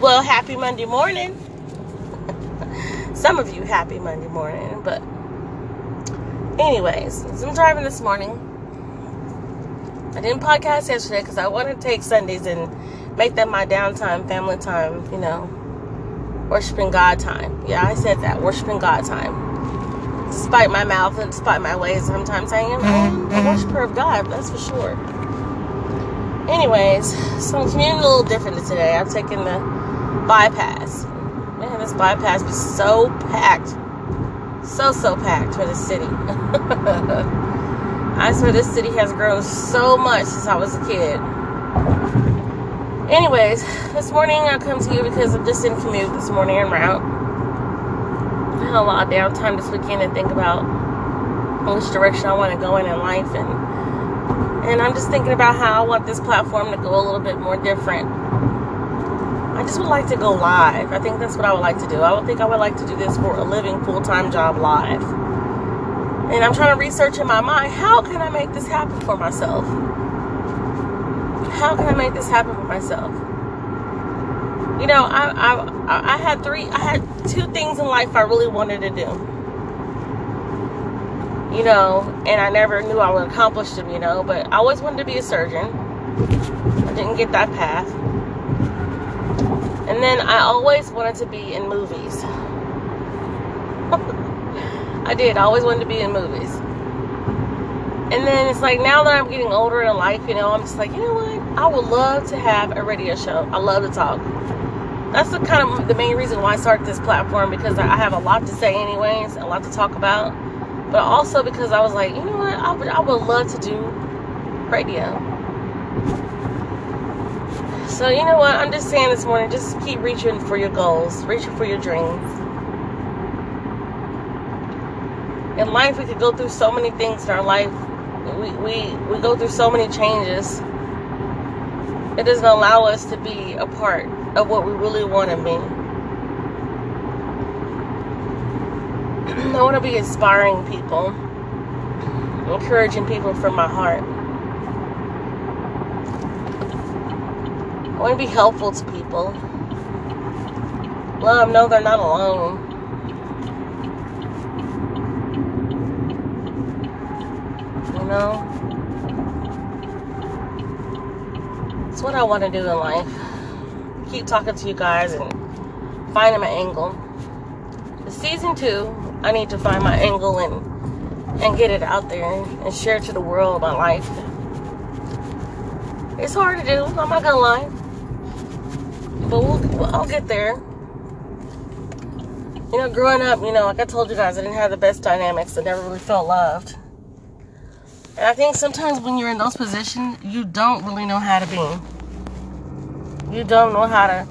Well, happy Monday morning. Some of you happy Monday morning, but anyways, I'm driving this morning. I didn't podcast yesterday because I want to take Sundays and make that my downtime, family time, you know, worshiping God time. Yeah, I said that, worshiping God time. Despite my mouth and despite my ways, sometimes I am, I am a worshiper of God, that's for sure. Anyways, so I'm commuting a little differently today. I've taken the bypass. Man, this bypass was so packed. So, so packed for the city. I swear this city has grown so much since I was a kid. Anyways, this morning I come to you because I'm just in commute this morning en route. I had a lot of downtime this weekend to think about which direction I want to go in in life and and I'm just thinking about how I want this platform to go a little bit more different. I just would like to go live. I think that's what I would like to do. I would think I would like to do this for a living full time job live. And I'm trying to research in my mind how can I make this happen for myself? How can I make this happen for myself? You know, I I I had three I had two things in life I really wanted to do you know, and I never knew I would accomplish them, you know, but I always wanted to be a surgeon. I didn't get that path. And then I always wanted to be in movies. I did. I always wanted to be in movies. And then it's like now that I'm getting older in life, you know, I'm just like, you know what? I would love to have a radio show. I love to talk. That's the kind of the main reason why I started this platform because I have a lot to say, anyways, a lot to talk about but also because I was like, you know what, I would, I would love to do radio. So you know what, I'm just saying this morning, just keep reaching for your goals, reaching for your dreams. In life, we could go through so many things in our life. We, we, we go through so many changes. It doesn't allow us to be a part of what we really want to be. I want to be inspiring people, encouraging people from my heart. I want to be helpful to people. Let them know they're not alone. You know? It's what I want to do in life. Keep talking to you guys and finding my angle. season two, I need to find my angle and and get it out there and share to the world my life. It's hard to do. I'm not gonna lie, but we'll, I'll get there. You know, growing up, you know, like I told you guys, I didn't have the best dynamics. I never really felt loved. And I think sometimes when you're in those positions, you don't really know how to be. You don't know how to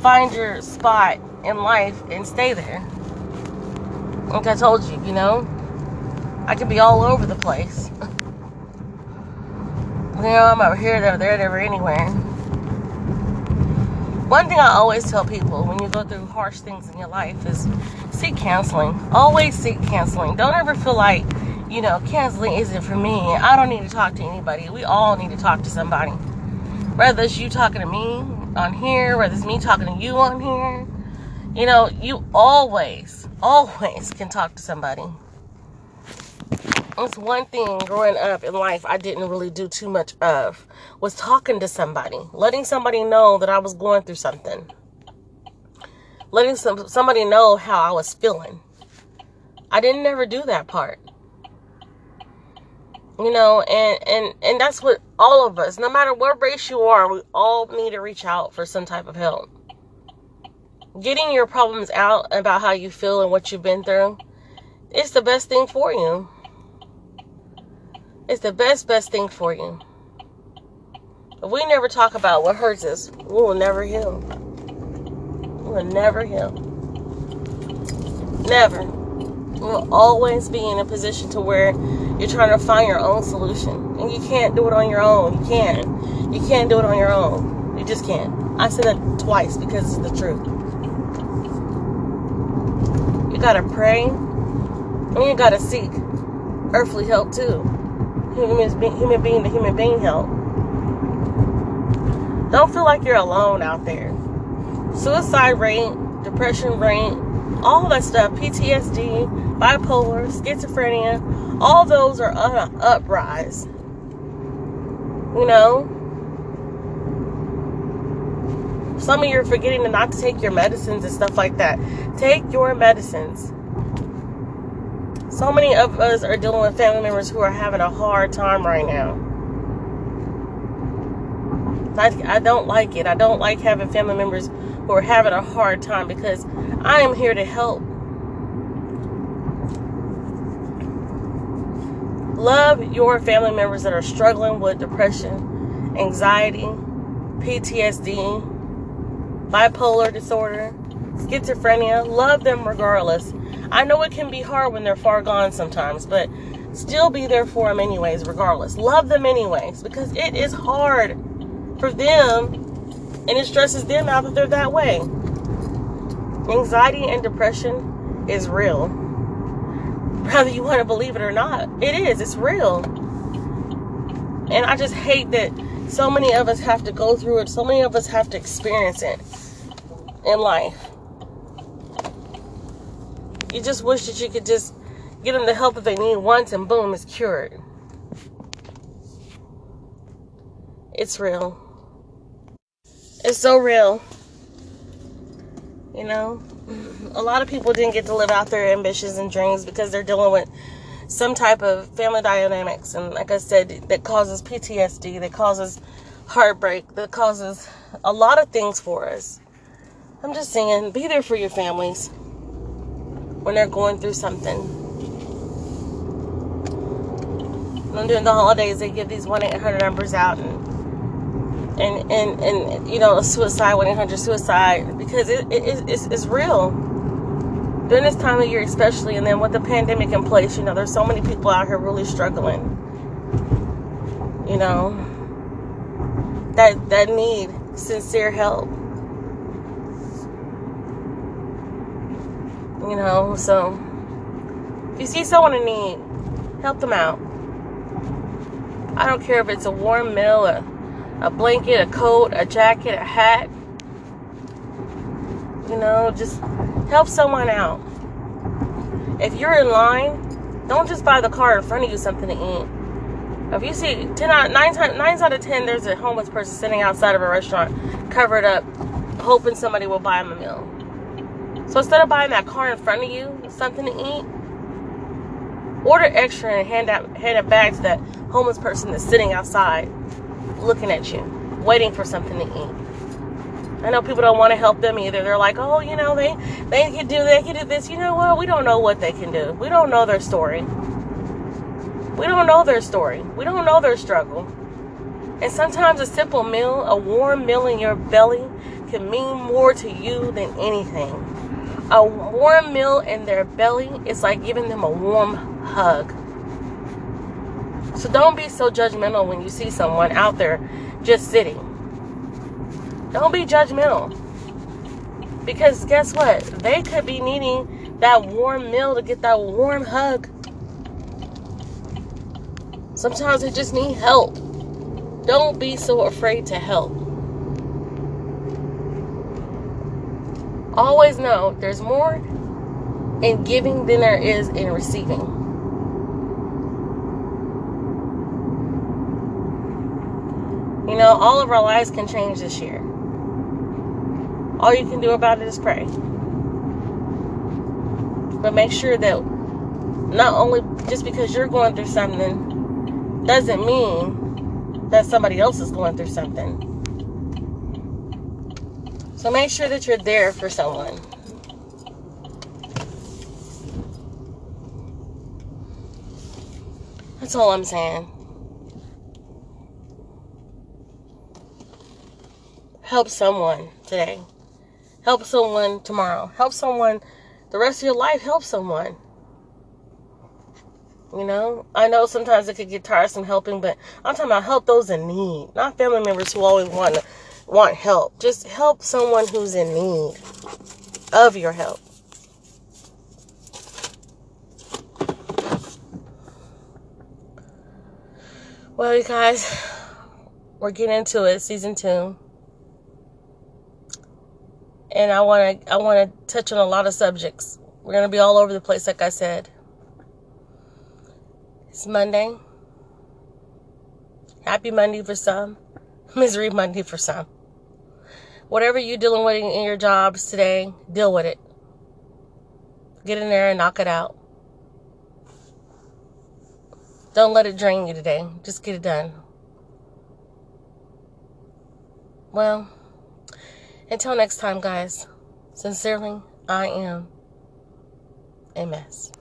find your spot in life and stay there. Like I told you, you know, I can be all over the place. you know, I'm over here, there, there, there, anywhere. One thing I always tell people when you go through harsh things in your life is seek counseling. Always seek counseling. Don't ever feel like, you know, counseling isn't for me. I don't need to talk to anybody. We all need to talk to somebody. Whether it's you talking to me on here, whether it's me talking to you on here, you know, you always, always can talk to somebody. It's one thing growing up in life I didn't really do too much of was talking to somebody, letting somebody know that I was going through something, letting some, somebody know how I was feeling. I didn't ever do that part. You know, and, and, and that's what all of us, no matter what race you are, we all need to reach out for some type of help getting your problems out about how you feel and what you've been through, it's the best thing for you. It's the best, best thing for you. If we never talk about what hurts us, we will never heal. We will never heal. Never. We'll always be in a position to where you're trying to find your own solution. And you can't do it on your own. You can't. You can't do it on your own. You just can't. I said that twice because it's the truth. You gotta pray. And you gotta seek earthly help too. Human, human being to human being help. Don't feel like you're alone out there. suicide rate, depression rate, all that stuff, PTSD, bipolar, schizophrenia, all those are on an uprise. You know? Some of you are forgetting to not take your medicines and stuff like that. Take your medicines. So many of us are dealing with family members who are having a hard time right now. I, I don't like it. I don't like having family members who are having a hard time because I am here to help. Love your family members that are struggling with depression, anxiety, PTSD, bipolar disorder, schizophrenia. Love them regardless. I know it can be hard when they're far gone sometimes, but still be there for them anyways, regardless. Love them anyways, because it is hard for them and it stresses them out that they're that way. Anxiety and depression is real. Whether you want to believe it or not, it is. It's real. And I just hate that so many of us have to go through it. So many of us have to experience it in life. You just wish that you could just get them the help that they need once and boom, it's cured. It's real. It's so real. You know, a lot of people didn't get to live out their ambitions and dreams because they're dealing with some type of family dynamics. And like I said, that causes PTSD, that causes heartbreak, that causes a lot of things for us. I'm just saying, be there for your families when they're going through something. And during the holidays, they give these 1 800 numbers out and and and and you know suicide 1-800 suicide because it, it it's, it's real during this time of year especially and then with the pandemic in place you know there's so many people out here really struggling. You know? That that need sincere help. You know so if you see someone in need help them out. I don't care if it's a warm meal or a blanket, a coat, a jacket, a hat. You know, just help someone out. If you're in line, don't just buy the car in front of you something to eat. If you see 10 out, 9, times, 9 out of 10, there's a homeless person sitting outside of a restaurant covered up, hoping somebody will buy them a meal. So instead of buying that car in front of you, something to eat, order extra and hand, out, hand it back to that homeless person that's sitting outside looking at you, waiting for something to eat. I know people don't want to help them either. They're like, oh, you know, they they can do they can do this. You know what? We don't know what they can do. We don't know their story. We don't know their story. We don't know their struggle. And sometimes a simple meal, a warm meal in your belly, can mean more to you than anything. A warm meal in their belly is like giving them a warm hug. So don't be so judgmental when you see someone out there just sitting. Don't be judgmental. Because guess what? They could be needing that warm meal to get that warm hug. Sometimes they just need help. Don't be so afraid to help. Always know there's more in giving than there is in receiving. You know, all of our lives can change this year. All you can do about it is pray. But make sure that not only just because you're going through something doesn't mean that somebody else is going through something. So make sure that you're there for someone. That's all I'm saying. help someone today. Help someone tomorrow. Help someone the rest of your life. Help someone. You know, I know sometimes it could get tiresome helping, but I'm talking about help those in need, not family members who always want to, want help. Just help someone who's in need of your help. Well, you guys, we're getting into it, season two. And I want to I want to touch on a lot of subjects. We're going to be all over the place like I said. It's Monday. Happy Monday for some, misery Monday for some. Whatever you're dealing with in your jobs today, deal with it. Get in there and knock it out. Don't let it drain you today. Just get it done. Well, until next time, guys, sincerely, I am a mess.